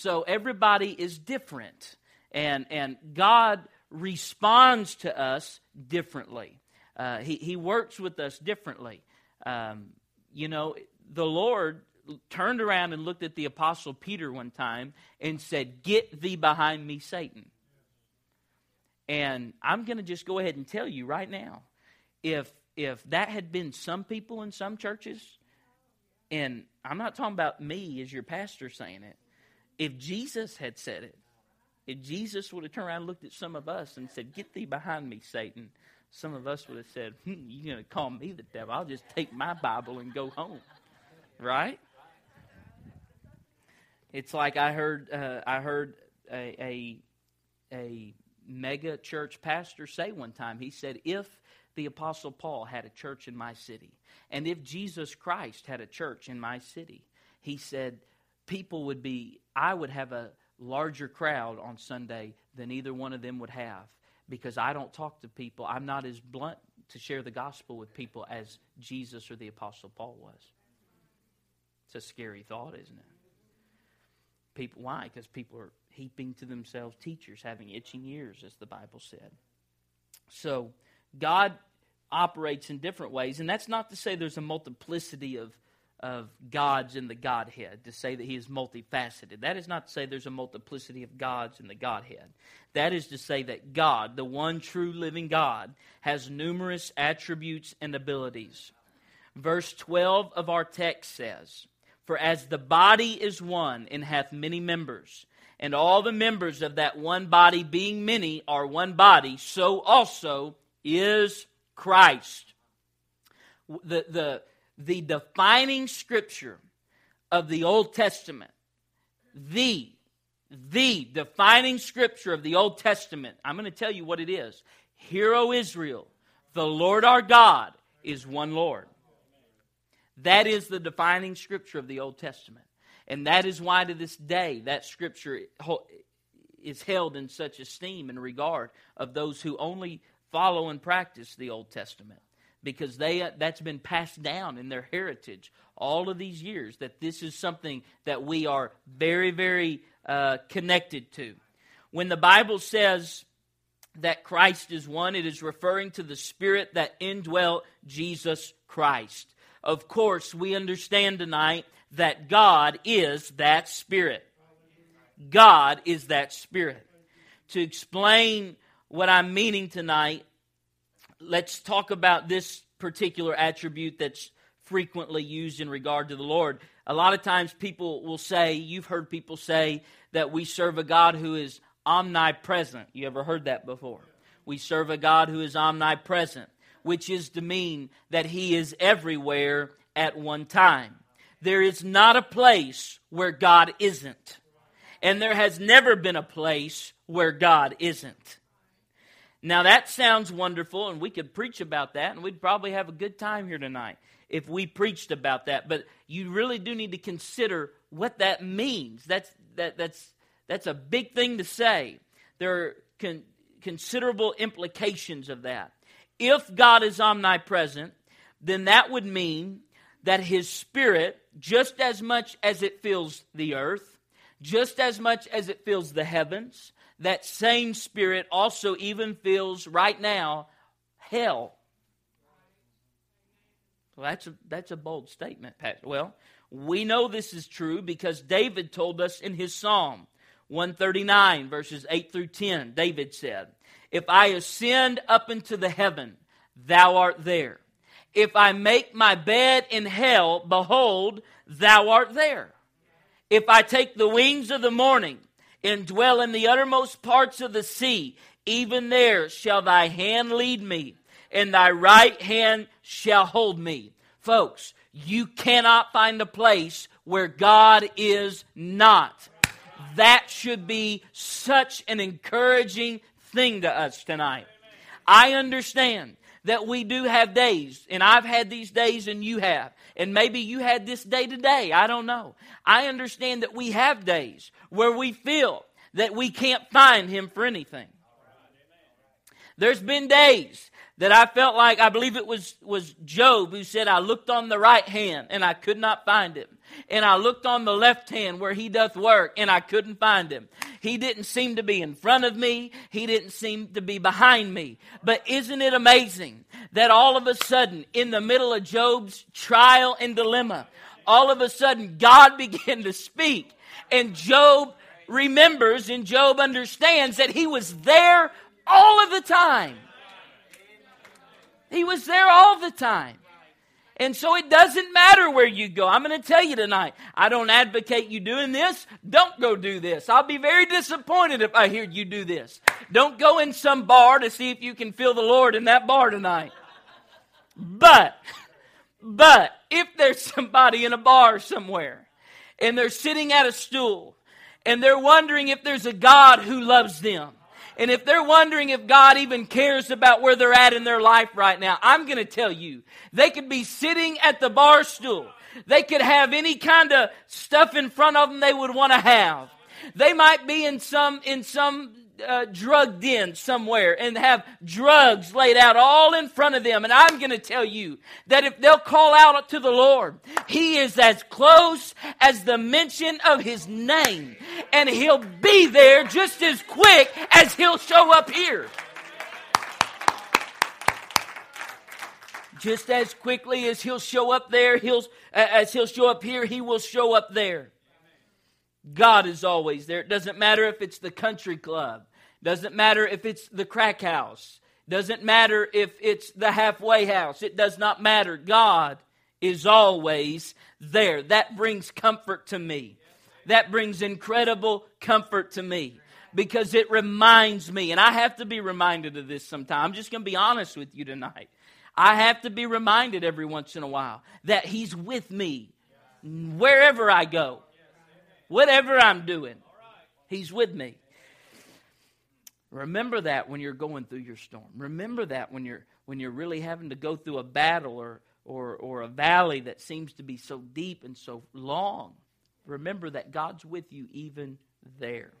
So everybody is different. And, and God responds to us differently. Uh, he, he works with us differently. Um, you know, the Lord turned around and looked at the Apostle Peter one time and said, Get thee behind me, Satan. And I'm going to just go ahead and tell you right now if, if that had been some people in some churches, and I'm not talking about me as your pastor saying it, if Jesus had said it, if Jesus would have turned around and looked at some of us and said, Get thee behind me, Satan, some of us would have said, hmm, You're going to call me the devil. I'll just take my Bible and go home. Right? It's like I heard, uh, I heard a, a, a mega church pastor say one time. He said, If the Apostle Paul had a church in my city, and if Jesus Christ had a church in my city, he said, people would be, I would have a larger crowd on Sunday than either one of them would have because I don't talk to people. I'm not as blunt to share the gospel with people as Jesus or the Apostle Paul was. It's a scary thought, isn't it? People, why? Because people are heaping to themselves teachers, having itching ears, as the Bible said. So, God operates in different ways, and that's not to say there's a multiplicity of, of gods in the Godhead, to say that He is multifaceted. That is not to say there's a multiplicity of gods in the Godhead. That is to say that God, the one true living God, has numerous attributes and abilities. Verse 12 of our text says, For as the body is one and hath many members, and all the members of that one body, being many, are one body, so also is Christ. The, the, the defining scripture of the Old Testament, the, the defining scripture of the Old Testament, I'm going to tell you what it is. Hear, O Israel, the Lord our God is one Lord. That is the defining scripture of the Old Testament. And that is why to this day that scripture is held in such esteem and regard of those who only follow and practice the Old Testament because they that's been passed down in their heritage all of these years that this is something that we are very very uh, connected to when the bible says that christ is one it is referring to the spirit that indwelt jesus christ of course we understand tonight that God is that Spirit. God is that Spirit. To explain what I'm meaning tonight, let's talk about this particular attribute that's frequently used in regard to the Lord. A lot of times people will say, you've heard people say that we serve a God who is omnipresent. You ever heard that before? We serve a God who is omnipresent, which is to mean that he is everywhere at one time. There is not a place where God isn't. And there has never been a place where God isn't. Now that sounds wonderful, and we could preach about that, and we'd probably have a good time here tonight if we preached about that. But you really do need to consider what that means. That's, that, that's, that's a big thing to say. There are con- considerable implications of that. If God is omnipresent, then that would mean that His Spirit just as much as it fills the earth, just as much as it fills the heavens, that same Spirit also even fills right now hell. Well, that's a, that's a bold statement, Pastor. Well, we know this is true because David told us in his Psalm 139, verses 8 through 10. David said, If I ascend up into the heaven, thou art there. If I make my bed in hell, behold, thou art there. If I take the wings of the morning and dwell in the uttermost parts of the sea, even there shall thy hand lead me, and thy right hand shall hold me. Folks, you cannot find a place where God is not. That should be such an encouraging thing to us tonight. I understand that we do have days, and I've had these days and you have, and maybe you had this day today. I don't know. I understand that we have days where we feel that we can't find Him for anything. There's been days that I felt like, I believe it was, was Job who said, I looked on the right hand and I could not find him. And I looked on the left hand where he doth work and I couldn't find him. He didn't seem to be in front of me. He didn't seem to be behind me. But isn't it amazing that all of a sudden, in the middle of Job's trial and dilemma, all of a sudden God began to speak and Job remembers and Job understands that he was there all of the time. He was there all the time. And so it doesn't matter where you go. I'm going to tell you tonight. I don't advocate you doing this. Don't go do this. I'll be very disappointed if I hear you do this. Don't go in some bar to see if you can feel the Lord in that bar tonight. But, but, if there's somebody in a bar somewhere and they're sitting at a stool and they're wondering if there's a God who loves them. And if they're wondering if God even cares about where they're at in their life right now, I'm going to tell you, they could be sitting at the bar stool. They could have any kind of stuff in front of them they would want to have. They might be in some in some uh, drugged in somewhere and have drugs laid out all in front of them. And I'm going to tell you that if they'll call out to the Lord, He is as close as the mention of His name. And He'll be there just as quick as He'll show up here. Just as quickly as He'll show up there, He'll, as He'll show up here, He will show up there. God is always there. It doesn't matter if it's the country club. Doesn't matter if it's the crack house. Doesn't matter if it's the halfway house. It does not matter. God is always there. That brings comfort to me. That brings incredible comfort to me because it reminds me, and I have to be reminded of this sometime. I'm just going to be honest with you tonight. I have to be reminded every once in a while that He's with me wherever I go, whatever I'm doing. He's with me. Remember that when you're going through your storm. Remember that when you're when you're really having to go through a battle or or or a valley that seems to be so deep and so long. Remember that God's with you even there.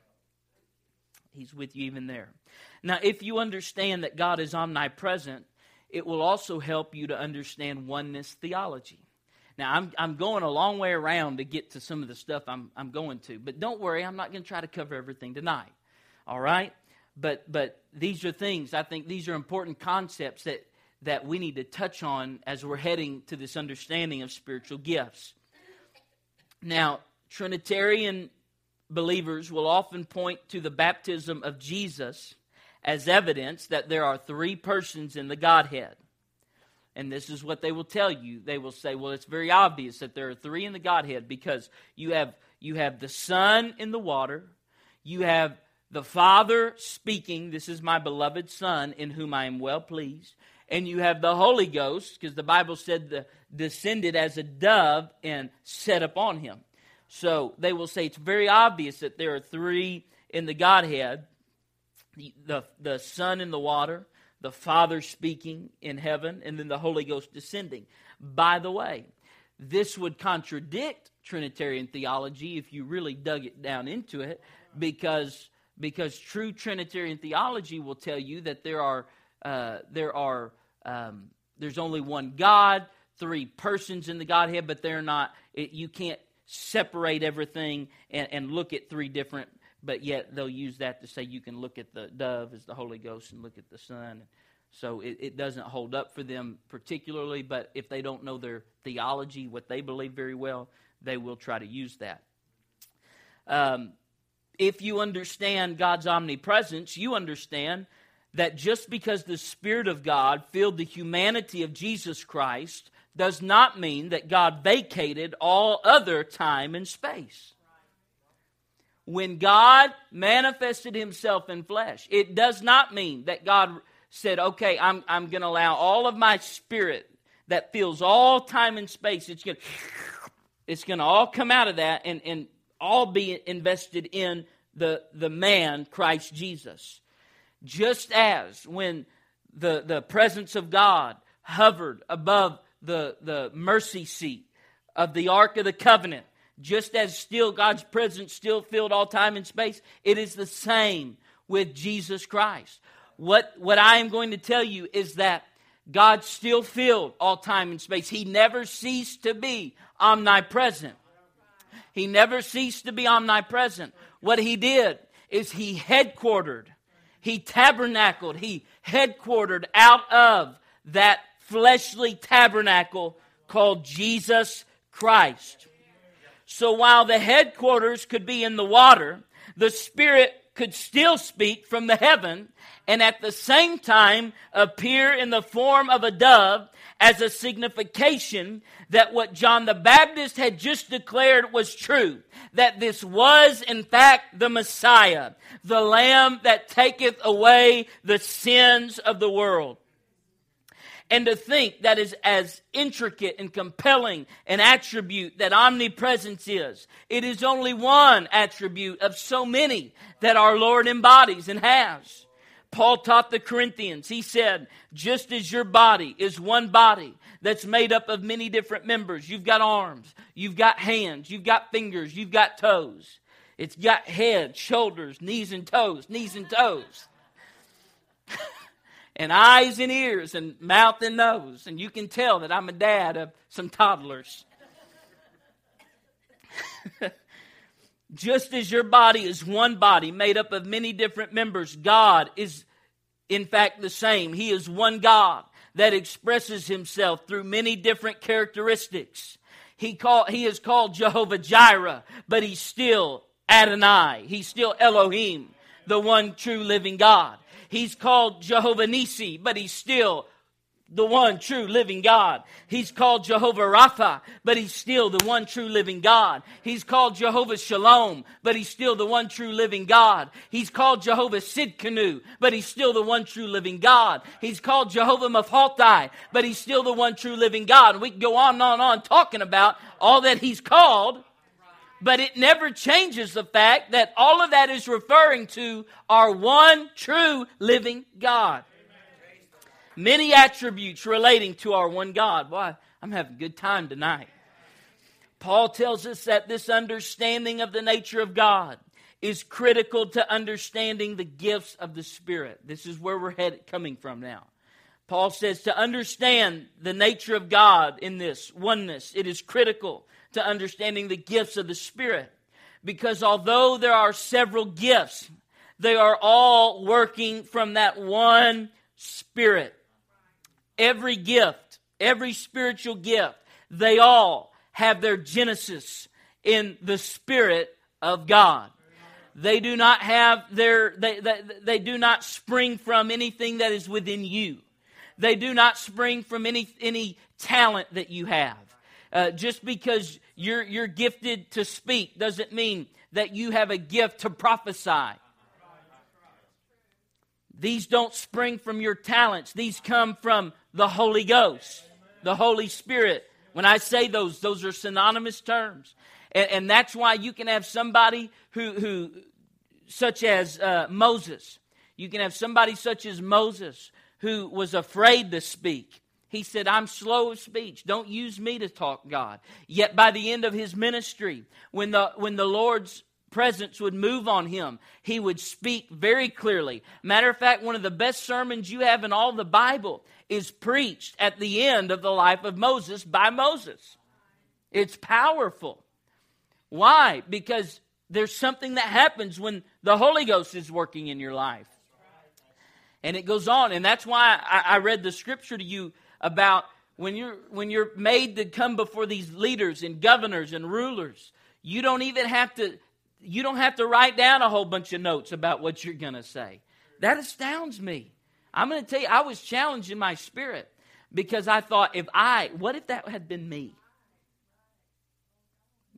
He's with you even there. Now, if you understand that God is omnipresent, it will also help you to understand oneness theology. Now, I'm, I'm going a long way around to get to some of the stuff I'm, I'm going to, but don't worry, I'm not going to try to cover everything tonight. All right? But but these are things I think these are important concepts that that we need to touch on as we're heading to this understanding of spiritual gifts. Now, Trinitarian believers will often point to the baptism of Jesus as evidence that there are three persons in the Godhead. And this is what they will tell you. They will say, well, it's very obvious that there are three in the Godhead because you have, you have the Son in the water, you have the Father speaking, This is my beloved Son in whom I am well pleased. And you have the Holy Ghost, because the Bible said the descended as a dove and set upon him. So they will say it's very obvious that there are three in the Godhead the, the, the Son in the water, the Father speaking in heaven, and then the Holy Ghost descending. By the way, this would contradict Trinitarian theology if you really dug it down into it, because because true Trinitarian theology will tell you that there are uh, there are um, there's only one God, three persons in the Godhead, but they're not. It, you can't separate everything and, and look at three different. But yet they'll use that to say you can look at the dove as the Holy Ghost and look at the Son. So it, it doesn't hold up for them particularly. But if they don't know their theology, what they believe very well, they will try to use that. Um, if you understand God's omnipresence, you understand that just because the Spirit of God filled the humanity of Jesus Christ does not mean that God vacated all other time and space. When God manifested himself in flesh, it does not mean that God said, okay, I'm, I'm going to allow all of my spirit that fills all time and space, it's going it's going to all come out of that and, and all be invested in the, the man, Christ Jesus. Just as when the, the presence of God hovered above the, the mercy seat of the Ark of the Covenant, just as still God's presence still filled all time and space, it is the same with Jesus Christ. What, what I am going to tell you is that God still filled all time and space. He never ceased to be omnipresent. He never ceased to be omnipresent. What he did is he headquartered, he tabernacled, he headquartered out of that fleshly tabernacle called Jesus Christ. So while the headquarters could be in the water, the Spirit could still speak from the heaven and at the same time appear in the form of a dove as a signification that what John the Baptist had just declared was true. That this was in fact the Messiah, the Lamb that taketh away the sins of the world. And to think that is as intricate and compelling an attribute that omnipresence is. It is only one attribute of so many that our Lord embodies and has. Paul taught the Corinthians, he said, just as your body is one body that's made up of many different members, you've got arms, you've got hands, you've got fingers, you've got toes. It's got head, shoulders, knees and toes, knees and toes. and eyes and ears and mouth and nose. And you can tell that I'm a dad of some toddlers. Just as your body is one body made up of many different members, God is in fact the same. He is one God that expresses himself through many different characteristics. He, call, he is called Jehovah Jireh, but he's still Adonai. He's still Elohim, the one true living God. He's called Jehovah Nisi, but he's still the one true living God. He's called Jehovah Rapha, but he's still the one true living God. He's called Jehovah Shalom, but he's still the one true living God. He's called Jehovah Sidkenu, but he's still the one true living God. He's called Jehovah Maphaltai, but he's still the one true living God. And we can go on and on and on talking about all that he's called, but it never changes the fact that all of that is referring to our one true living God. Many attributes relating to our one God. Why? I'm having a good time tonight. Paul tells us that this understanding of the nature of God is critical to understanding the gifts of the Spirit. This is where we're headed, coming from now. Paul says to understand the nature of God in this oneness, it is critical to understanding the gifts of the Spirit. Because although there are several gifts, they are all working from that one Spirit. Every gift, every spiritual gift, they all have their genesis in the Spirit of God. They do not have their, they, they, they do not spring from anything that is within you. They do not spring from any, any talent that you have. Uh, just because you're, you're gifted to speak doesn't mean that you have a gift to prophesy. These don't spring from your talents, these come from the Holy Ghost, the Holy Spirit. When I say those, those are synonymous terms. And, and that's why you can have somebody who, who such as uh, Moses, you can have somebody such as Moses who was afraid to speak he said, I'm slow of speech. Don't use me to talk God. Yet by the end of his ministry, when the, when the Lord's presence would move on him, he would speak very clearly. Matter of fact, one of the best sermons you have in all the Bible is preached at the end of the life of Moses by Moses. It's powerful. Why? Because there's something that happens when the Holy Ghost is working in your life. And it goes on. And that's why I, I read the scripture to you about when you're when you're made to come before these leaders and governors and rulers you don't even have to you don't have to write down a whole bunch of notes about what you're going to say. That astounds me. I'm going to tell you i was challenged in my spirit because i thought if i what if that had been me?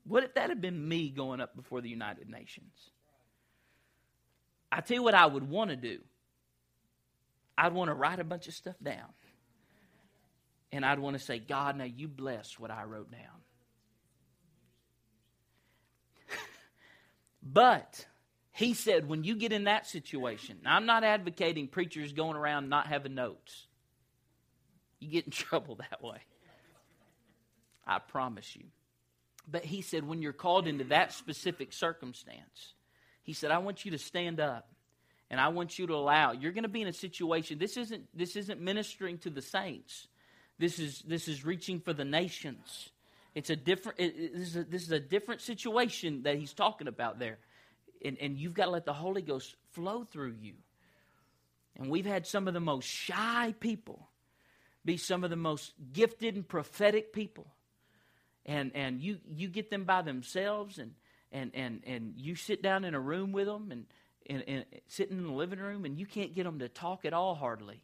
What if that had been me going up before the united nations? I tell you what i would want to do. I'd want to write a bunch of stuff down and I'd want to say, God, now you bless what I wrote down. but he said, when you get in that situation, I'm not advocating preachers going around not having notes. You get in trouble that way. I promise you. But he said, when you're called into that specific circumstance, he said, I want you to stand up And I want you to allow. You're going to be in a situation. This isn't this isn't ministering to the saints. This is this is reaching for the nations. It's a different. It, it, this, is a, this is a different situation that he's talking about there, and and you've got to let the Holy Ghost flow through you. And we've had some of the most shy people be some of the most gifted and prophetic people. And, and you, you get them by themselves and, and, and, and you sit down in a room with them and, and, and sitting in the living room and you can't get them to talk at all hardly.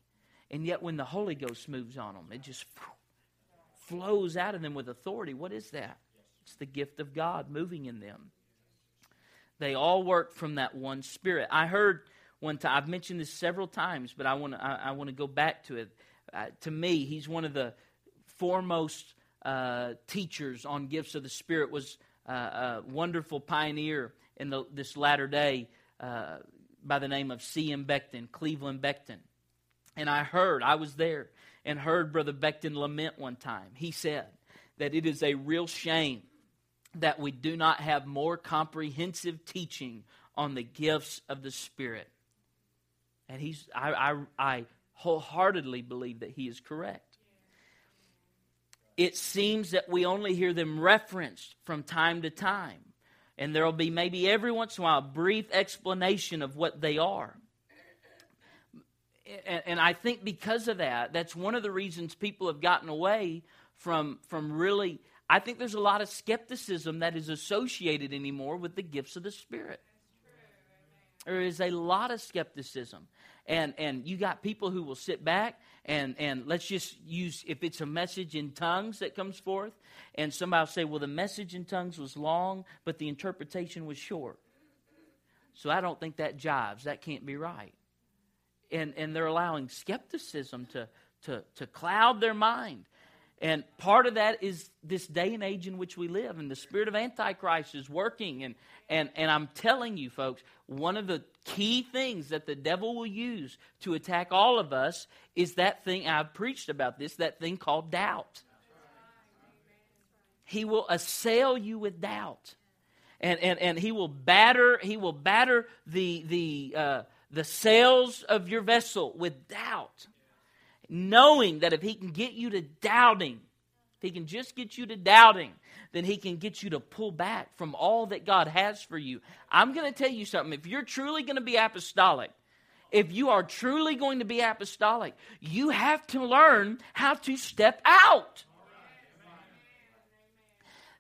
And yet when the Holy Ghost moves on them, it just flows out of them with authority. What is that? It's the gift of God moving in them. They all work from that one spirit. I heard one time, I've mentioned this several times, but I want to I, I want to go back to it. Uh, to me, he's one of the foremost uh, teachers on gifts of the Spirit. Was uh, a wonderful pioneer in the, this latter day uh, by the name of C.M. Becton, Cleveland Becton. And I heard, I was there, and heard Brother Becton lament one time. He said that it is a real shame that we do not have more comprehensive teaching on the gifts of the Spirit. And he's, I, I, I wholeheartedly believe that he is correct. It seems that we only hear them referenced from time to time. And there will be maybe every once in a while a brief explanation of what they are. And, and I think because of that, that's one of the reasons people have gotten away from, from really. I think there's a lot of skepticism that is associated anymore with the gifts of the Spirit. There is a lot of skepticism and and you got people who will sit back and and let's just use if it's a message in tongues that comes forth and somebody will say well the message in tongues was long but the interpretation was short so i don't think that jives that can't be right and and they're allowing skepticism to to to cloud their mind and part of that is this day and age in which we live, and the spirit of Antichrist is working. And, and, and I'm telling you, folks, one of the key things that the devil will use to attack all of us is that thing I've preached about this, that thing called doubt. He will assail you with doubt. And, and, and he will batter, he will batter the, the, uh, the sails of your vessel with doubt knowing that if he can get you to doubting, if he can just get you to doubting, then he can get you to pull back from all that God has for you. I'm going to tell you something. If you're truly going to be apostolic, if you are truly going to be apostolic, you have to learn how to step out.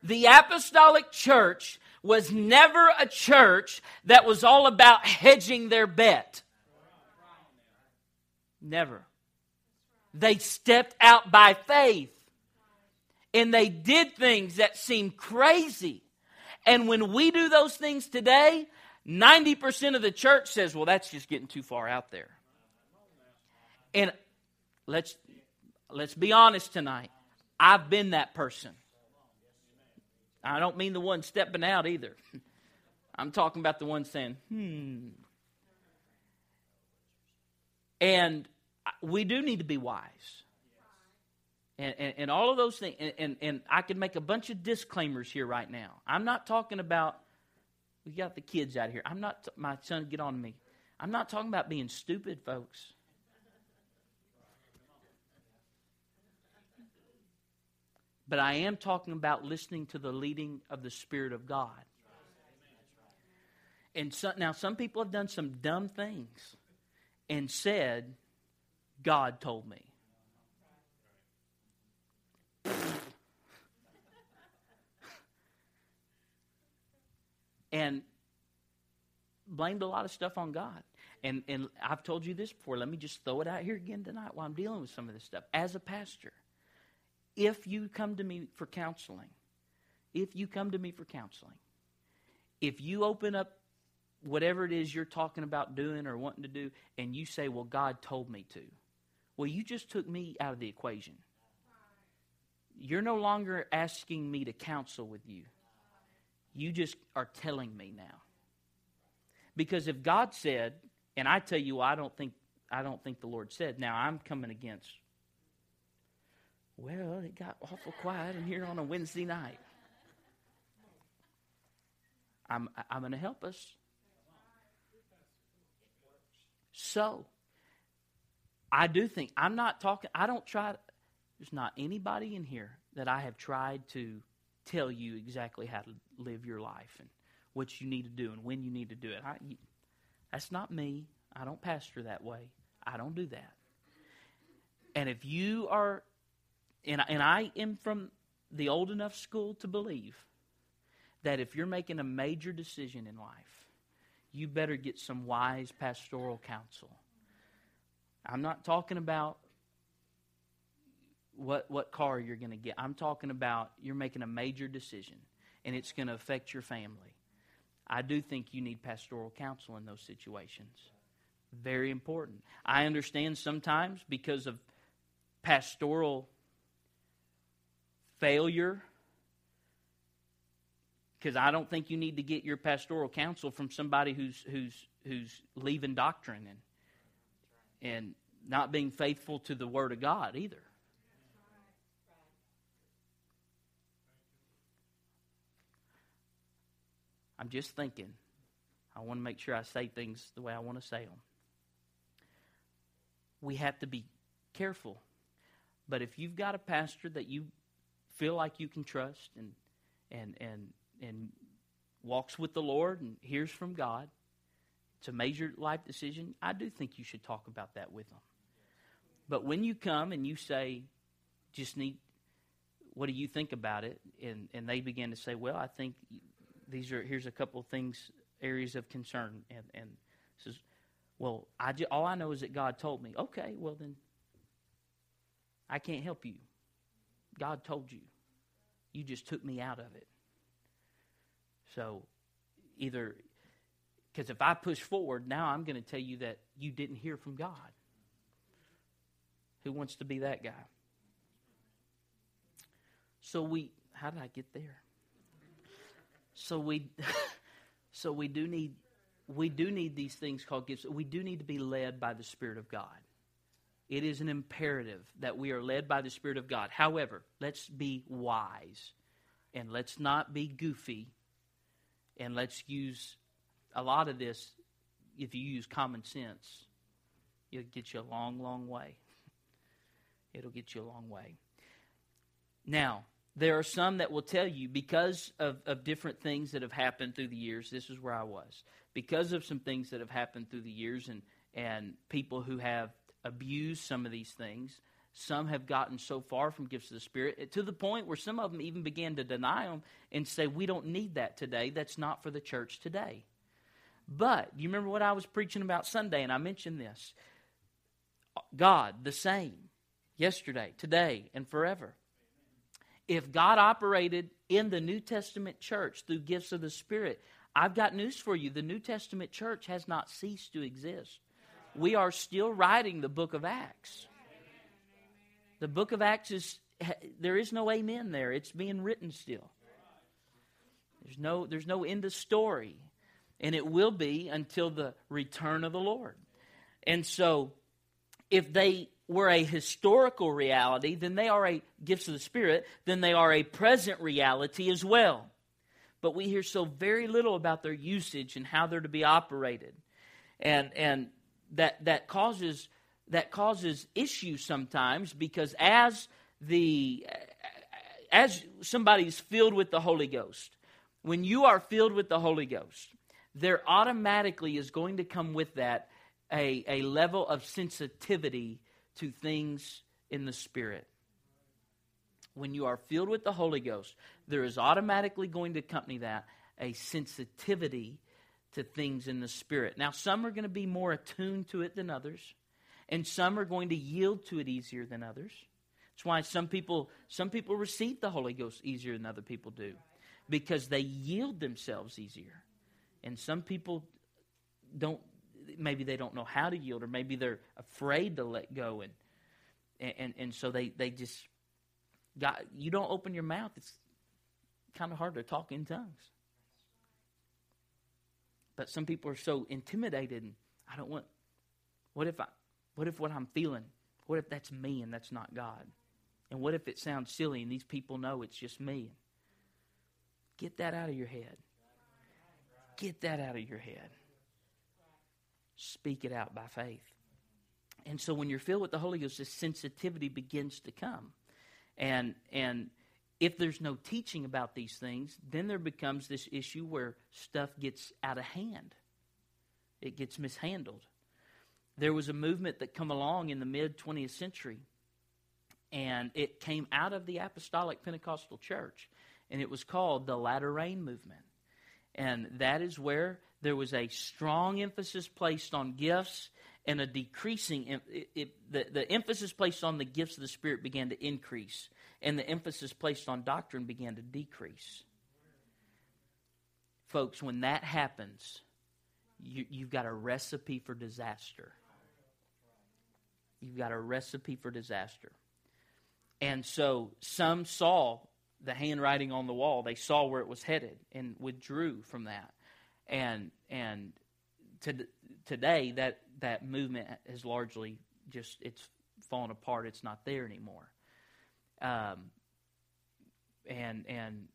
The apostolic church was never a church that was all about hedging their bet. Never. They stepped out by faith. And they did things that seemed crazy. And when we do those things today, 90% of the church says, well, that's just getting too far out there. And let's, let's be honest tonight. I've been that person. I don't mean the one stepping out either. I'm talking about the one saying, hmm. And we do need to be wise. And, and, and all of those things. And, and, and I can make a bunch of disclaimers here right now. I'm not talking about, we got the kids out of here. I'm not, my son, get on me. I'm not talking about being stupid, folks. But I am talking about listening to the leading of the Spirit of God. And so, now, some people have done some dumb things and said, God told me. and blamed a lot of stuff on God. And, and I've told you this before. Let me just throw it out here again tonight while I'm dealing with some of this stuff. As a pastor, if you come to me for counseling, if you come to me for counseling, if you open up whatever it is you're talking about doing or wanting to do, and you say, Well, God told me to, well, you just took me out of the equation. You're no longer asking me to counsel with you. You just are telling me now. Because if God said, and I tell you, I don't think I don't think the Lord said. Now I'm coming against. Well, it got awful quiet in here on a Wednesday night. I'm I'm going to help us. So, I do think, I'm not talking, I don't try, there's not anybody in here that I have tried to tell you exactly how to live your life and what you need to do and when you need to do it. I, that's not me. I don't pastor that way. I don't do that. And if you are, and, and I am from the old enough school to believe that if you're making a major decision in life, you better get some wise pastoral counsel. I'm not talking about what what car you're going to get. I'm talking about you're making a major decision and it's going to affect your family. I do think you need pastoral counsel in those situations. Very important. I understand sometimes because of pastoral failure because I don't think you need to get your pastoral counsel from somebody who's who's who's leaving doctrine and and not being faithful to the word of God either. I'm just thinking. I want to make sure I say things the way I want to say them. We have to be careful. But if you've got a pastor that you feel like you can trust and and and and walks with the Lord and hears from God, it's a major life decision. I do think you should talk about that with them. But when you come and you say, just need, what do you think about it? And, and they begin to say, well, I think these are here's a couple of things areas of concern and and says well I just, all I know is that God told me okay well then I can't help you God told you. You just took me out of it. So either because if I push forward now I'm going to tell you that you didn't hear from God. Who wants to be that guy? So we how did I get there? So we, so we do need, we do need these things called gifts. We do need to be led by the Spirit of God. It is an imperative that we are led by the Spirit of God. However, let's be wise and let's not be goofy and let's use a lot of this. If you use common sense, it'll get you a long, long way. It'll get you a long way. Now, there are some that will tell you because of, of different things that have happened through the years, this is where I was. Because of some things that have happened through the years and, and people who have abused some of these things, some have gotten so far from gifts of the Spirit eh, to the point where some of them even began to deny them and say, We don't need that today. That's not for the church today. But you remember what I was preaching about Sunday, and I mentioned this God, the same, yesterday, today, and forever if God operated in the New Testament church through gifts of the Spirit, I've got news for you. The New Testament church has not ceased to exist. We are still writing the book of Acts. The book of Acts is, there is no amen there. It's being written still. There's no, there's no end of story. And it will be until the return of the Lord. And so, if they were a historical reality, then they are a gifts of the Spirit, then they are a present reality as well. But we hear so very little about their usage and how they're to be operated. And and that that causes that causes issues sometimes because as the as somebody's filled with the Holy Ghost, when you are filled with the Holy Ghost, there automatically is going to come with that a, a level of sensitivity to things in the Spirit. When you are filled with the Holy Ghost, there is automatically going to accompany that a sensitivity to things in the Spirit. Now, some are going to be more attuned to it than others, and some are going to yield to it easier than others. That's why some people some people receive the Holy Ghost easier than other people do, because they yield themselves easier, and some people don't maybe they don't know how to yield, or maybe they're afraid to let go, and and and so they they just got. You don't open your mouth; it's kind of hard to talk in tongues. But some people are so intimidated, and I don't want. What if I? What if what I'm feeling? What if that's me and that's not God? And what if it sounds silly and these people know it's just me? Get that out of your head. Get that out of your head. speak it out by faith. And so when you're filled with the Holy Ghost, this sensitivity begins to come. And and if there's no teaching about these things, then there becomes this issue where stuff gets out of hand. It gets mishandled. There was a movement that come along in the mid 20th century, and it came out of the Apostolic Pentecostal Church, and it was called the Latter Rain Movement. And that is where there was a strong emphasis placed on gifts and a decreasing it, it, the, the emphasis placed on the gifts of the spirit began to increase and the emphasis placed on doctrine began to decrease. Folks when that happens you, you've got a recipe for disaster. You've got a recipe for disaster. And so some saw the handwriting on the wall. They saw where it was headed and withdrew from that. And and to, today that that movement has largely just it's fallen apart. It's not there anymore. Um, and and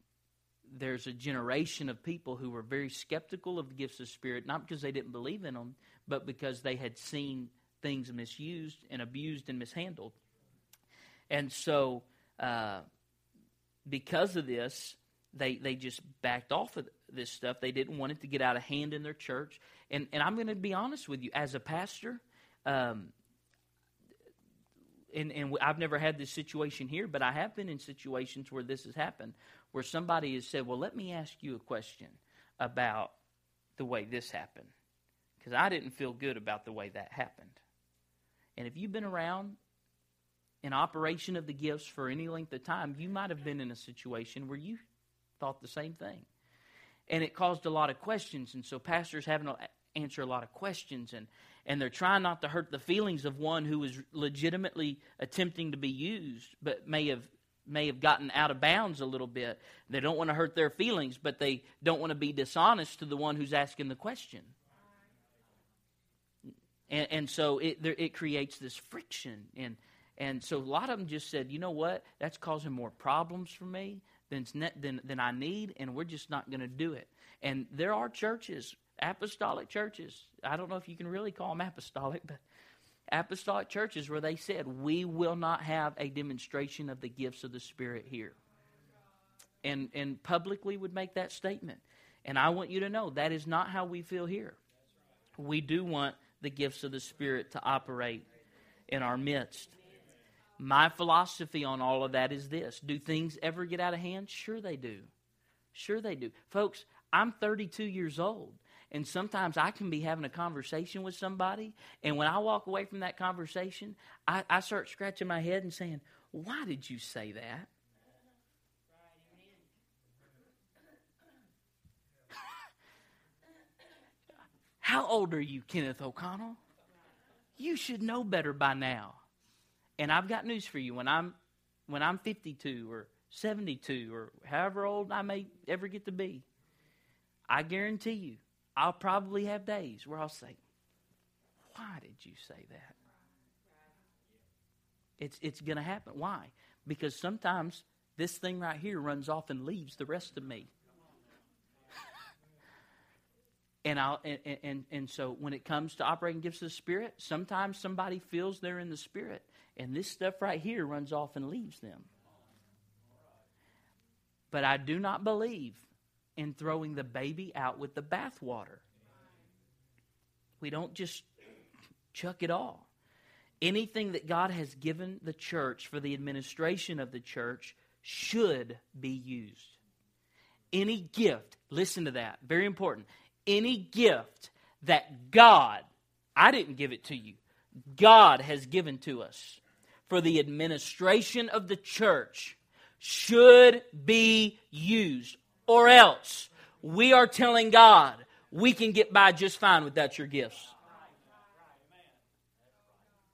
there's a generation of people who were very skeptical of the gifts of spirit, not because they didn't believe in them, but because they had seen things misused and abused and mishandled. And so, uh, because of this, they they just backed off of this stuff. They didn't want it to get out of hand in their church. And and I'm going to be honest with you, as a pastor, um, and and I've never had this situation here, but I have been in situations where this has happened, where somebody has said, "Well, let me ask you a question about the way this happened," because I didn't feel good about the way that happened. And if you've been around in operation of the gifts for any length of time, you might have been in a situation where you thought the same thing. And it caused a lot of questions. And so pastors having to answer a lot of questions and, and they're trying not to hurt the feelings of one who is legitimately attempting to be used, but may have may have gotten out of bounds a little bit. They don't want to hurt their feelings, but they don't want to be dishonest to the one who's asking the question. And, and so it, there, it creates this friction. And, and so a lot of them just said, you know what? That's causing more problems for me than, than, than I need, and we're just not going to do it. And there are churches, apostolic churches. I don't know if you can really call them apostolic, but apostolic churches where they said, we will not have a demonstration of the gifts of the Spirit here. And, and publicly would make that statement. And I want you to know that is not how we feel here. We do want the gifts of the Spirit to operate in our midst. My philosophy on all of that is this Do things ever get out of hand? Sure, they do. Sure, they do. Folks, I'm 32 years old. And sometimes I can be having a conversation with somebody, and when I walk away from that conversation, I, I start scratching my head and saying, Why did you say that? How old are you, Kenneth O'Connell? You should know better by now. And I've got news for you. When I'm when I'm 52 or 72 or however old I may ever get to be, I guarantee you, I'll probably have days where I'll say, "Why did you say that?" It's it's going to happen. Why? Because sometimes this thing right here runs off and leaves the rest of me. and I and, and and so when it comes to operating gifts of the Spirit, sometimes somebody feels they're in the Spirit, and this stuff right here runs off and leaves them. But I do not believe in throwing the baby out with the bathwater. We don't just chuck it all. Anything that God has given the church for the administration of the church should be used. Any gift, listen to that, very important. Any gift that God, I didn't give it to you, God has given to us for the administration of the church should be used, or else we are telling God we can get by just fine without your gifts.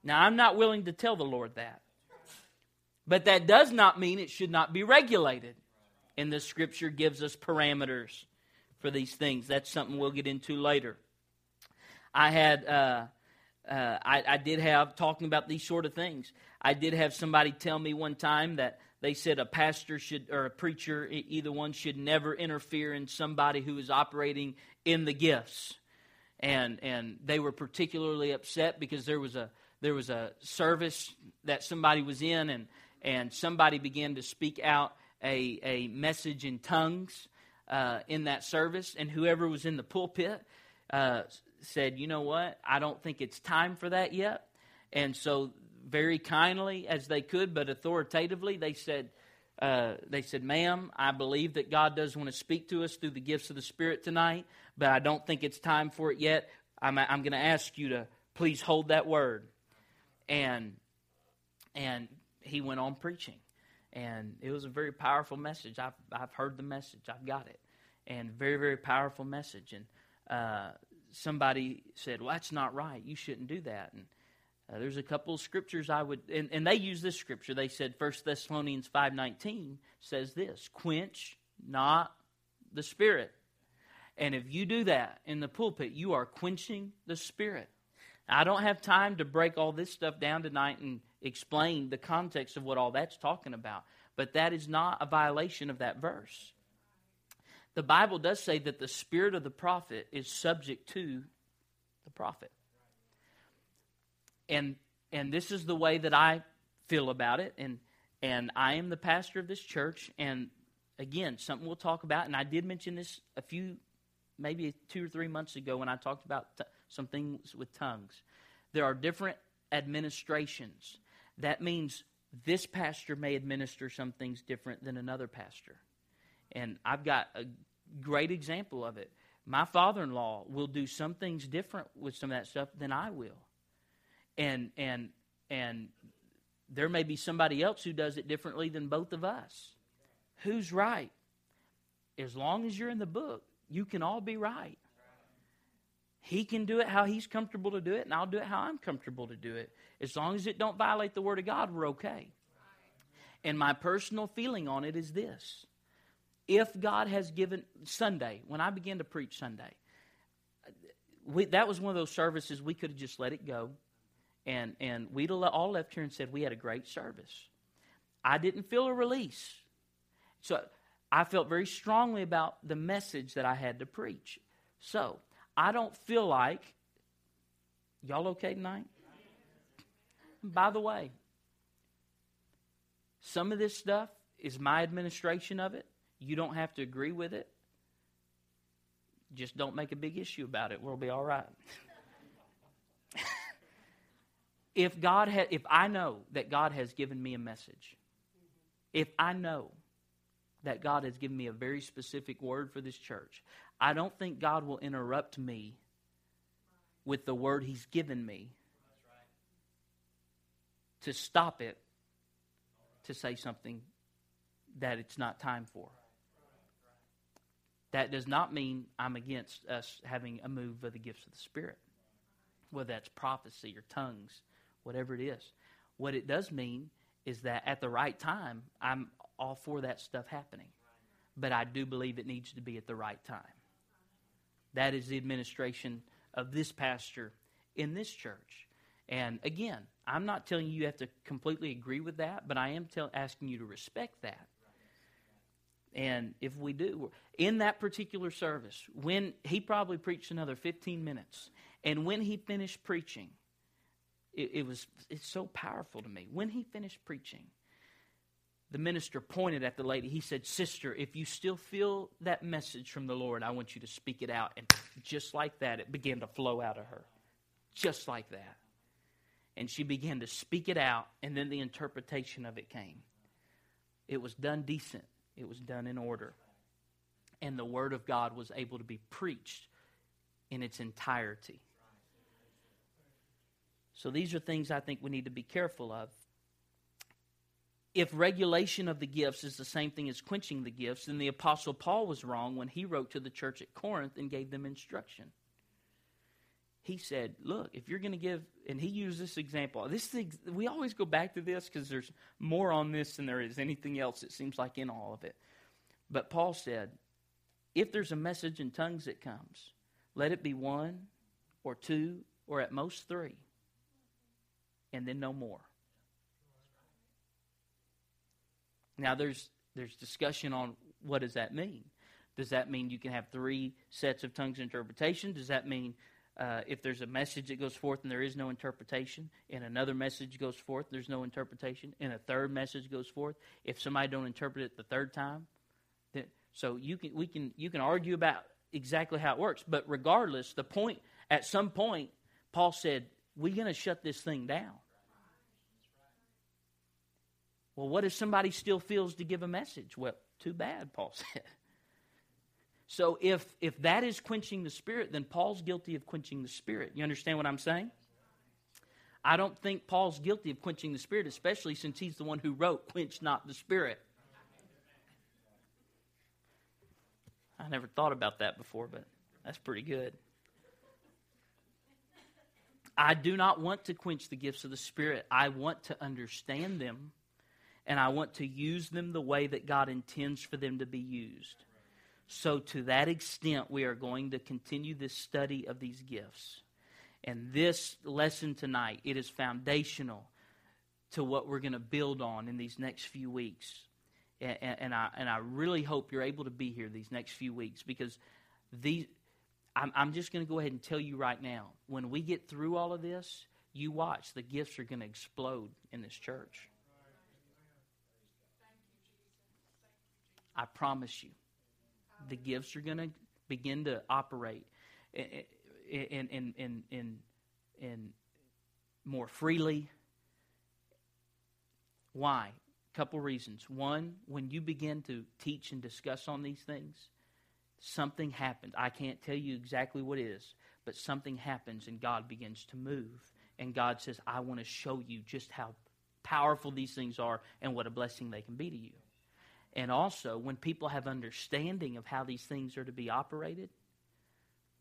Now, I'm not willing to tell the Lord that. But that does not mean it should not be regulated. And the scripture gives us parameters for these things. That's something we'll get into later. I had, uh, uh, I, I did have, talking about these sort of things, I did have somebody tell me one time that they said a pastor should, or a preacher, either one should never interfere in somebody who is operating in the gifts. and and they were particularly upset because there was a there was a service that somebody was in, and and somebody began to speak out a a message in tongues uh, in that service, and whoever was in the pulpit uh, said, "You know what? I don't think it's time for that yet." And so, very kindly as they could, but authoritatively, they said. Uh, they said, Ma'am, I believe that God does want to speak to us through the gifts of the Spirit tonight, but I don't think it's time for it yet. I'm, I'm going to ask you to please hold that word. And, and he went on preaching. And it was a very powerful message. I've, I've heard the message, I've got it. And very, very powerful message. And uh, somebody said, Well, that's not right. You shouldn't do that. And uh, there's a couple of scriptures I would, and, and they use this scripture. They said 1 Thessalonians 5.19 says this, quench not the spirit. And if you do that in the pulpit, you are quenching the spirit. I don't have time to break all this stuff down tonight and explain the context of what all that's talking about, but that is not a violation of that verse. The Bible does say that the spirit of the prophet is subject to the prophet. And and this is the way that I feel about it and and I am the pastor of this church and again, something we'll talk about and I did mention this a few maybe two or three months ago when I talked about t- some things with tongues. There are different administrations. That means this pastor may administer some things different than another pastor. And I've got a great example of it. My father in law will do some things different with some of that stuff than I will. And and and there may be somebody else who does it differently than both of us. Who's right? As long as you're in the book, you can all be right. He can do it how he's comfortable to do it, and I'll do it how I'm comfortable to do it. As long as it don't violate the Word of God, we're okay. And my personal feeling on it is this. If God has given Sunday, when I began to preach Sunday, we, that was one of those services we could have just let it go. And, and we'd all left here and said we had a great service. I didn't feel a release. So I felt very strongly about the message that I had to preach. So, I don't feel like, y'all okay tonight? By the way, some of this stuff is my administration of it. You don't have to agree with it. Just don't make a big issue about it. We'll be all right. if God ha- if I know that God has given me a message, if I know that God has given me a very specific word for this church. I don't think God will interrupt me with the word He's given me to stop it to say something that it's not time for. That does not mean I'm against us having a move of the gifts of the Spirit, whether that's prophecy or tongues, whatever it is. What it does mean is that at the right time, I'm all for that stuff happening. But I do believe it needs to be at the right time. That is the administration of this pastor in this church. And again, I'm not telling you you have to completely agree with that, but I am tell, asking you to respect that. And if we do, in that particular service, when he probably preached another 15 minutes, and when he finished preaching, it, it was it's so powerful to me. When he finished preaching, the minister pointed at the lady. He said, Sister, if you still feel that message from the Lord, I want you to speak it out. And just like that, it began to flow out of her. Just like that. And she began to speak it out, and then the interpretation of it came. It was done decent, it was done in order. And the Word of God was able to be preached in its entirety. So these are things I think we need to be careful of if regulation of the gifts is the same thing as quenching the gifts, then the Apostle Paul was wrong when he wrote to the church at Corinth and gave them instruction. He said, Look, if you're going to give, and he used this example. This thing, we always go back to this because there's more on this than there is anything else, it seems like, in all of it. But Paul said, If there's a message in tongues that comes, let it be one or two or at most three, and then no more. Now, there's, there's discussion on what does that mean. Does that mean you can have three sets of tongues interpretation? Does that mean uh, if there's a message that goes forth and there is no interpretation, and another message goes forth, there's no interpretation, and a third message goes forth, if somebody don't interpret it the third time, then, so you can we can you can argue about exactly how it works, but regardless, the point at some point, Paul said, "We're going to shut this thing down." Well, what if somebody still feels to give a message? Well, too bad, Paul said. So if if that is quenching the spirit, then Paul's guilty of quenching the spirit. You understand what I'm saying? I don't think Paul's guilty of quenching the spirit, especially since he's the one who wrote "Quench not the spirit." I never thought about that before, but that's pretty good. I do not want to quench the gifts of the Spirit. I want to understand them, and I want to use them the way that God intends for them to be used. So, to that extent, we are going to continue this study of these gifts. And this lesson tonight, it is foundational to what we're going to build on in these next few weeks. And, and, I, and I really hope you're able to be here these next few weeks because these, I'm, I'm just going to go ahead and tell you right now when we get through all of this, you watch, the gifts are going to explode in this church. I promise you the gifts are going to begin to operate in, in, in, in, in more freely. Why? A couple reasons. One, when you begin to teach and discuss on these things, something happens. I can't tell you exactly what it is, but something happens and God begins to move. And God says, I want to show you just how powerful these things are and what a blessing they can be to you. And also, when people have understanding of how these things are to be operated,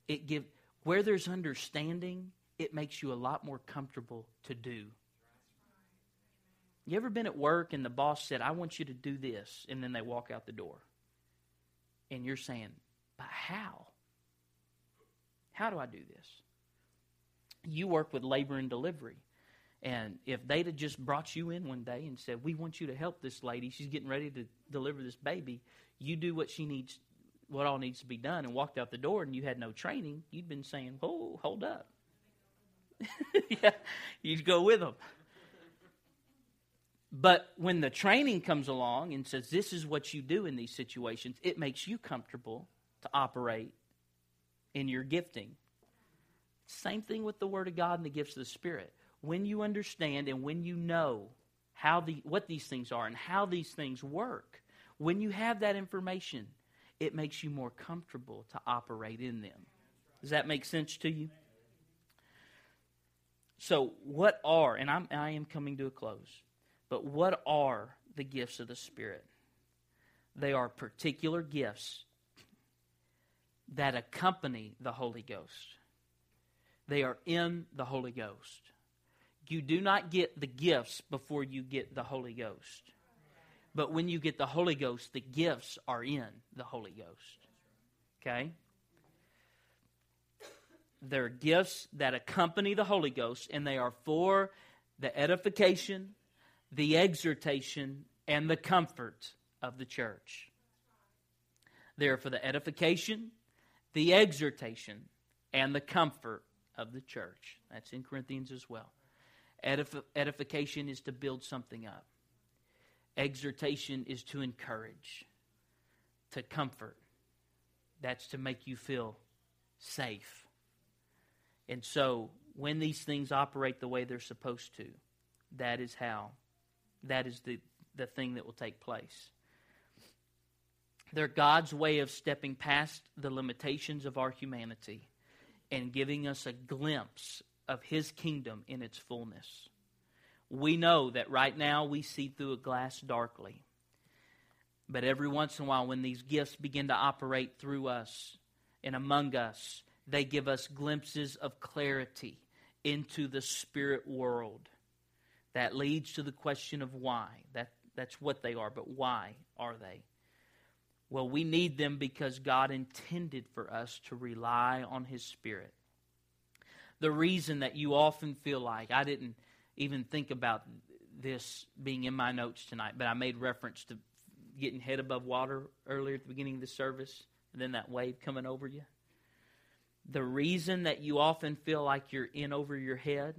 it give where there's understanding, it makes you a lot more comfortable to do. You ever been at work and the boss said, I want you to do this, and then they walk out the door? And you're saying, But how? How do I do this? You work with labor and delivery. And if they'd have just brought you in one day and said, We want you to help this lady, she's getting ready to deliver this baby, you do what she needs, what all needs to be done, and walked out the door and you had no training, you'd been saying, Whoa, hold up. yeah, you'd go with them. But when the training comes along and says, This is what you do in these situations, it makes you comfortable to operate in your gifting. Same thing with the Word of God and the gifts of the Spirit when you understand and when you know how the, what these things are and how these things work, when you have that information, it makes you more comfortable to operate in them. Does that make sense to you? So, what are, and I'm, I am coming to a close, but what are the gifts of the Spirit? They are particular gifts that accompany the Holy Ghost. They are in the Holy Ghost. You do not get the gifts before you get the Holy Ghost. But when you get the Holy Ghost, the gifts are in the Holy Ghost. Okay? They're gifts that accompany the Holy Ghost, and they are for the edification, the exhortation, and the comfort of the church. They're for the edification, the exhortation, and the comfort of the church. That's in Corinthians as well. Edif- edification is to build something up, exhortation is to encourage, to comfort. That's to make you feel safe. And so, when these things operate the way they're supposed to, that is how, that is the, the thing that will take place. They're God's way of stepping past the limitations of our humanity and giving us a glimpse of his kingdom in its fullness. We know that right now we see through a glass darkly. But every once in a while, when these gifts begin to operate through us and among us, they give us glimpses of clarity into the spirit world. That leads to the question of why. That, that's what they are, but why are they? Well, we need them because God intended for us to rely on His Spirit the reason that you often feel like I didn't even think about this being in my notes tonight, but I made reference to getting head above water earlier at the beginning of the service, and then that wave coming over you. The reason that you often feel like you're in over your head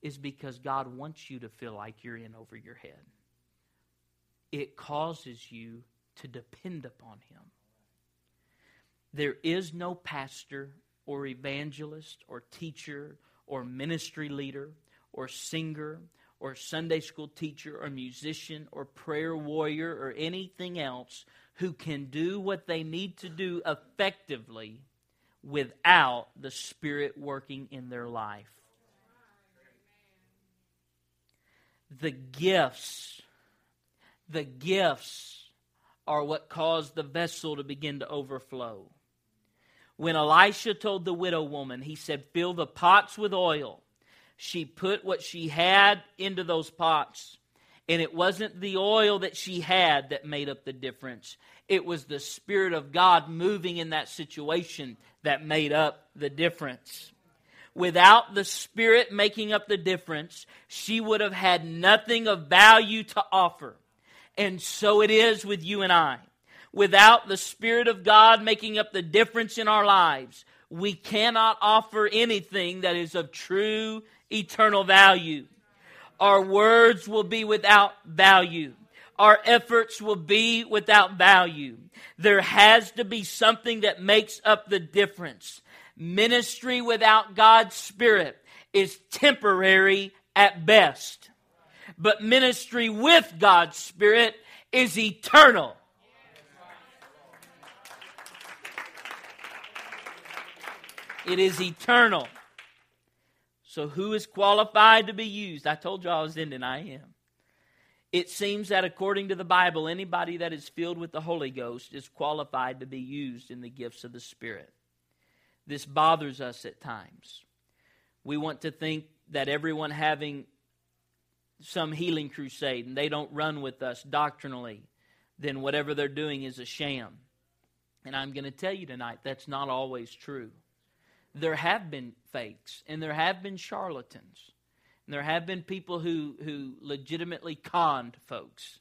is because God wants you to feel like you're in over your head. It causes you to depend upon Him. There is no pastor or evangelist or teacher or ministry leader or singer or Sunday school teacher or musician or prayer warrior or anything else who can do what they need to do effectively without the Spirit working in their life. The gifts, the gifts are what caused the vessel to begin to overflow. When Elisha told the widow woman, he said, Fill the pots with oil. She put what she had into those pots. And it wasn't the oil that she had that made up the difference. It was the Spirit of God moving in that situation that made up the difference. Without the Spirit making up the difference, she would have had nothing of value to offer. And so it is with you and I without the Spirit of God making up the difference in our lives, we cannot offer anything that is of true eternal value. Our words will be without value. Our efforts will be without value. There has to be something that makes up the difference. Ministry without God's Spirit is temporary at best. But ministry with God's Spirit is eternal. It is eternal. So, who is qualified to be used? I told you I was ending. I am. It seems that according to the Bible, anybody that is filled with the Holy Ghost is qualified to be used in the gifts of the Spirit. This bothers us at times. We want to think that everyone having some healing crusade and they don't run with us doctrinally, then whatever they're doing is a sham. And I'm going to tell you tonight that's not always true there have been fakes and there have been charlatans. And there have been people who, who legitimately conned folks.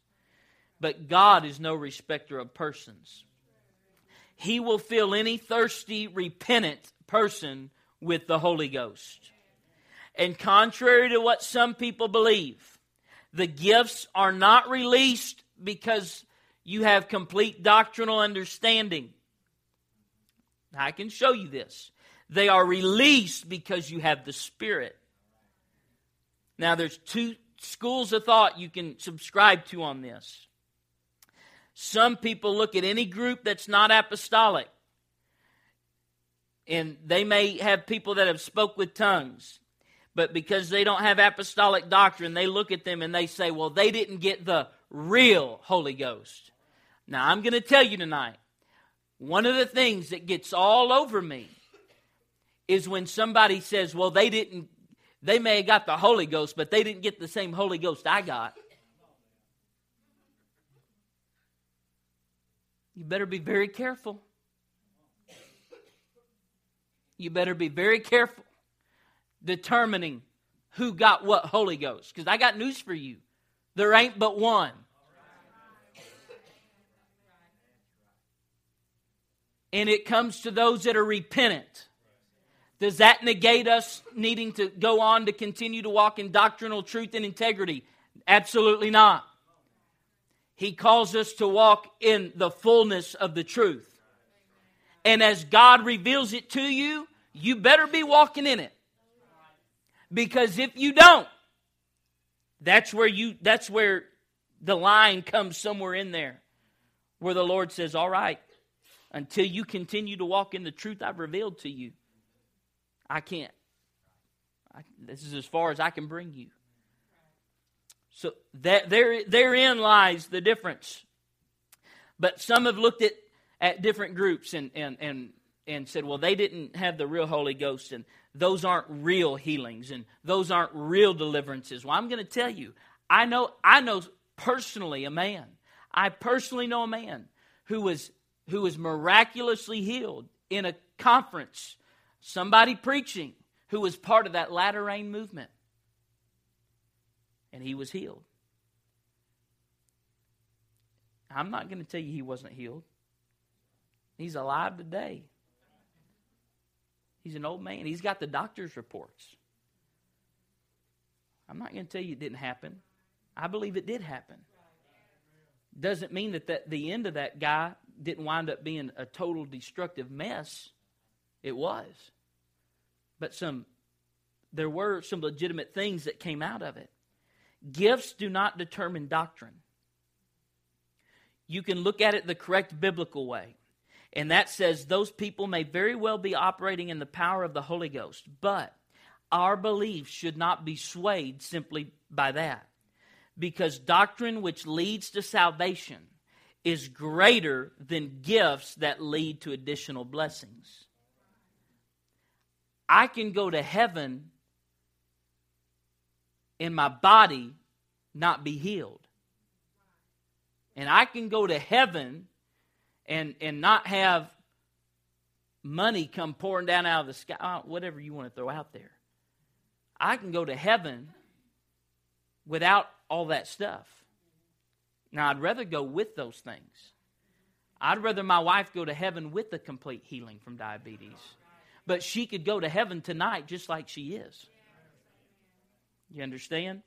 But God is no respecter of persons. He will fill any thirsty, repentant person with the Holy Ghost. And contrary to what some people believe, the gifts are not released because you have complete doctrinal understanding. I can show you this. They are released because you have the Spirit. Now, there's two schools of thought you can subscribe to on this. Some people look at any group that's not apostolic, and they may have people that have spoke with tongues, but because they don't have apostolic doctrine, they look at them and they say, well, they didn't get the real Holy Ghost. Now, I'm going to tell you tonight, one of the things that gets all over me is when somebody says, well, they didn't, they may have got the Holy Ghost, but they didn't get the same Holy Ghost I got. You better be very careful. You better be very careful determining who got what Holy Ghost. Because I got news for you there ain't but one. And it comes to those that are repentant. Does that negate us needing to go on to continue to walk in doctrinal truth and integrity? Absolutely not. He calls us to walk in the fullness of the truth. And as God reveals it to you, you better be walking in it. Because if you don't, that's where you that's where the line comes somewhere in there where the Lord says, "All right, until you continue to walk in the truth I've revealed to you, I can't. I, this is as far as I can bring you. So that there, therein lies the difference. But some have looked at, at different groups and, and, and, and said, well, they didn't have the real Holy Ghost, and those aren't real healings, and those aren't real deliverances. Well, I'm going to tell you, I know, I know personally a man. I personally know a man who was, who was miraculously healed in a conference somebody preaching who was part of that latter rain movement. And he was healed. I'm not going to tell you he wasn't healed. He's alive today. He's an old man. He's got the doctor's reports. I'm not going to tell you it didn't happen. I believe it did happen. Doesn't mean that, that the end of that guy didn't wind up being a total destructive mess. It was. But some there were some legitimate things that came out of it. Gifts do not determine doctrine. You can look at it the correct biblical way. And that says those people may very well be operating in the power of the Holy Ghost, but our belief should not be swayed simply by that. Because doctrine which leads to salvation is greater than gifts that lead to additional blessings. I can go to heaven in my body not be healed. And I can go to heaven and, and not have money come pouring down out of the sky, uh, whatever you want to throw out there. I can go to heaven without all that stuff. Now, I'd rather go with those things. I'd rather my wife go to heaven with the complete healing from diabetes. But she could go to heaven tonight just like she is. You understand?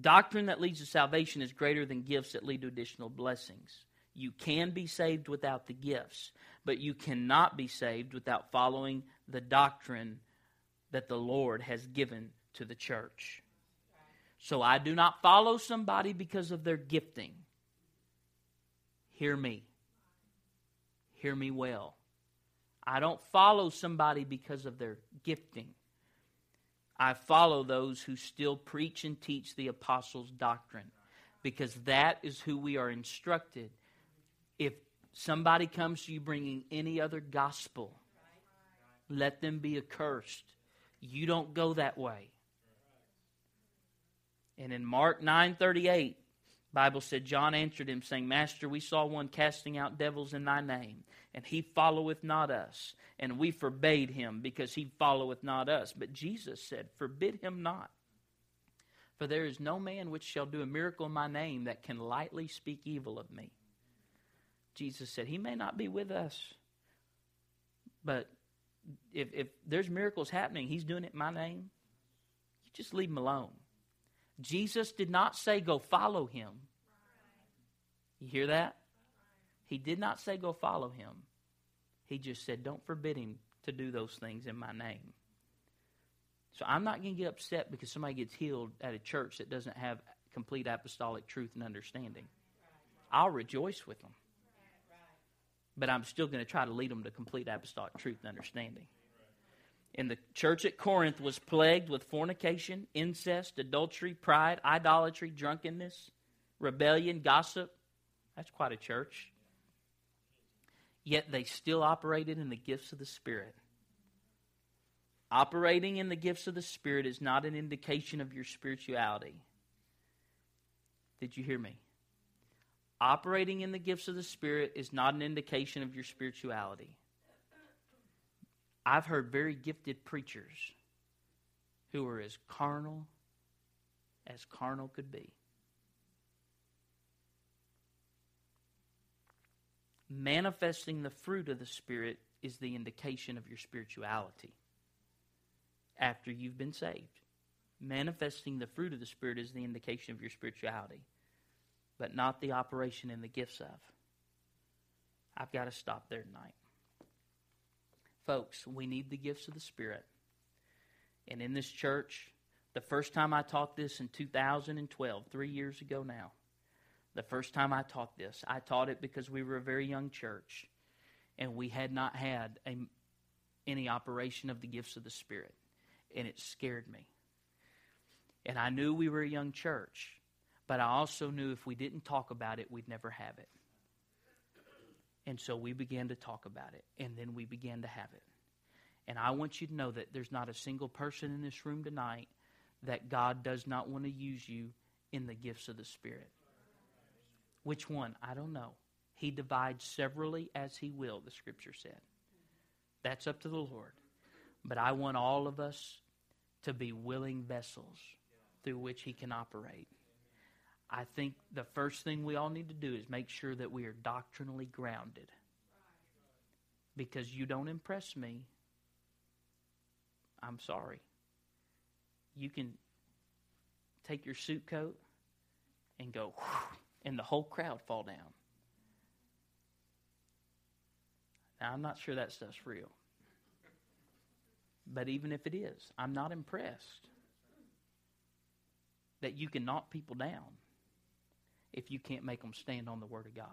Doctrine that leads to salvation is greater than gifts that lead to additional blessings. You can be saved without the gifts, but you cannot be saved without following the doctrine that the Lord has given to the church. So I do not follow somebody because of their gifting. Hear me. Hear me well. I don't follow somebody because of their gifting. I follow those who still preach and teach the apostles' doctrine because that is who we are instructed. If somebody comes to you bringing any other gospel, let them be accursed. You don't go that way. And in Mark 9:38, Bible said John answered him saying, "Master, we saw one casting out devils in thy name, and he followeth not us, and we forbade him because he followeth not us." But Jesus said, "Forbid him not. For there is no man which shall do a miracle in my name that can lightly speak evil of me." Jesus said, "He may not be with us, but if, if there's miracles happening, he's doing it in my name, you just leave him alone. Jesus did not say, go follow him. You hear that? He did not say, go follow him. He just said, don't forbid him to do those things in my name. So I'm not going to get upset because somebody gets healed at a church that doesn't have complete apostolic truth and understanding. I'll rejoice with them but I'm still going to try to lead them to complete apostolic truth and understanding. And the church at Corinth was plagued with fornication, incest, adultery, pride, idolatry, drunkenness, rebellion, gossip. That's quite a church. Yet they still operated in the gifts of the Spirit. Operating in the gifts of the Spirit is not an indication of your spirituality. Did you hear me? Operating in the gifts of the Spirit is not an indication of your spirituality. I've heard very gifted preachers who are as carnal as carnal could be. Manifesting the fruit of the Spirit is the indication of your spirituality after you've been saved. Manifesting the fruit of the Spirit is the indication of your spirituality but not the operation and the gifts of. I've got to stop there tonight. Folks, we need the gifts of the Spirit. And in this church, the first time I taught this in 2012, three years ago now, the first time I taught this, I taught it because we were a very young church and we had not had a, any operation of the gifts of the Spirit. And it scared me. And I knew we were a young church. But I also knew if we didn't talk about it, we'd never have it. And so we began to talk about it, and then we began to have it. And I want you to know that there's not a single person in this room tonight that God does not want to use you in the gifts of the Spirit. Which one? I don't know. He divides severally as he will, the scripture said. That's up to the Lord. But I want all of us to be willing vessels through which he can operate. I think the first thing we all need to do is make sure that we are doctrinally grounded. Because you don't impress me I'm sorry. You can take your suit coat and go, and the whole crowd fall down. Now, I'm not sure that stuff's real. But even if it is, I'm not impressed that you can knock people down if you can't make them stand on the Word of God.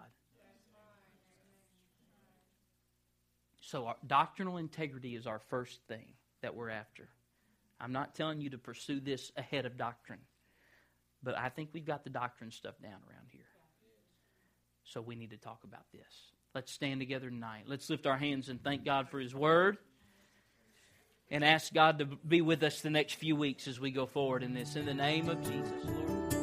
So, our doctrinal integrity is our first thing that we're after. I'm not telling you to pursue this ahead of doctrine, but I think we've got the doctrine stuff down around here. So, we need to talk about this. Let's stand together tonight. Let's lift our hands and thank God for His Word and ask God to be with us the next few weeks as we go forward in this. In the name of Jesus, Lord.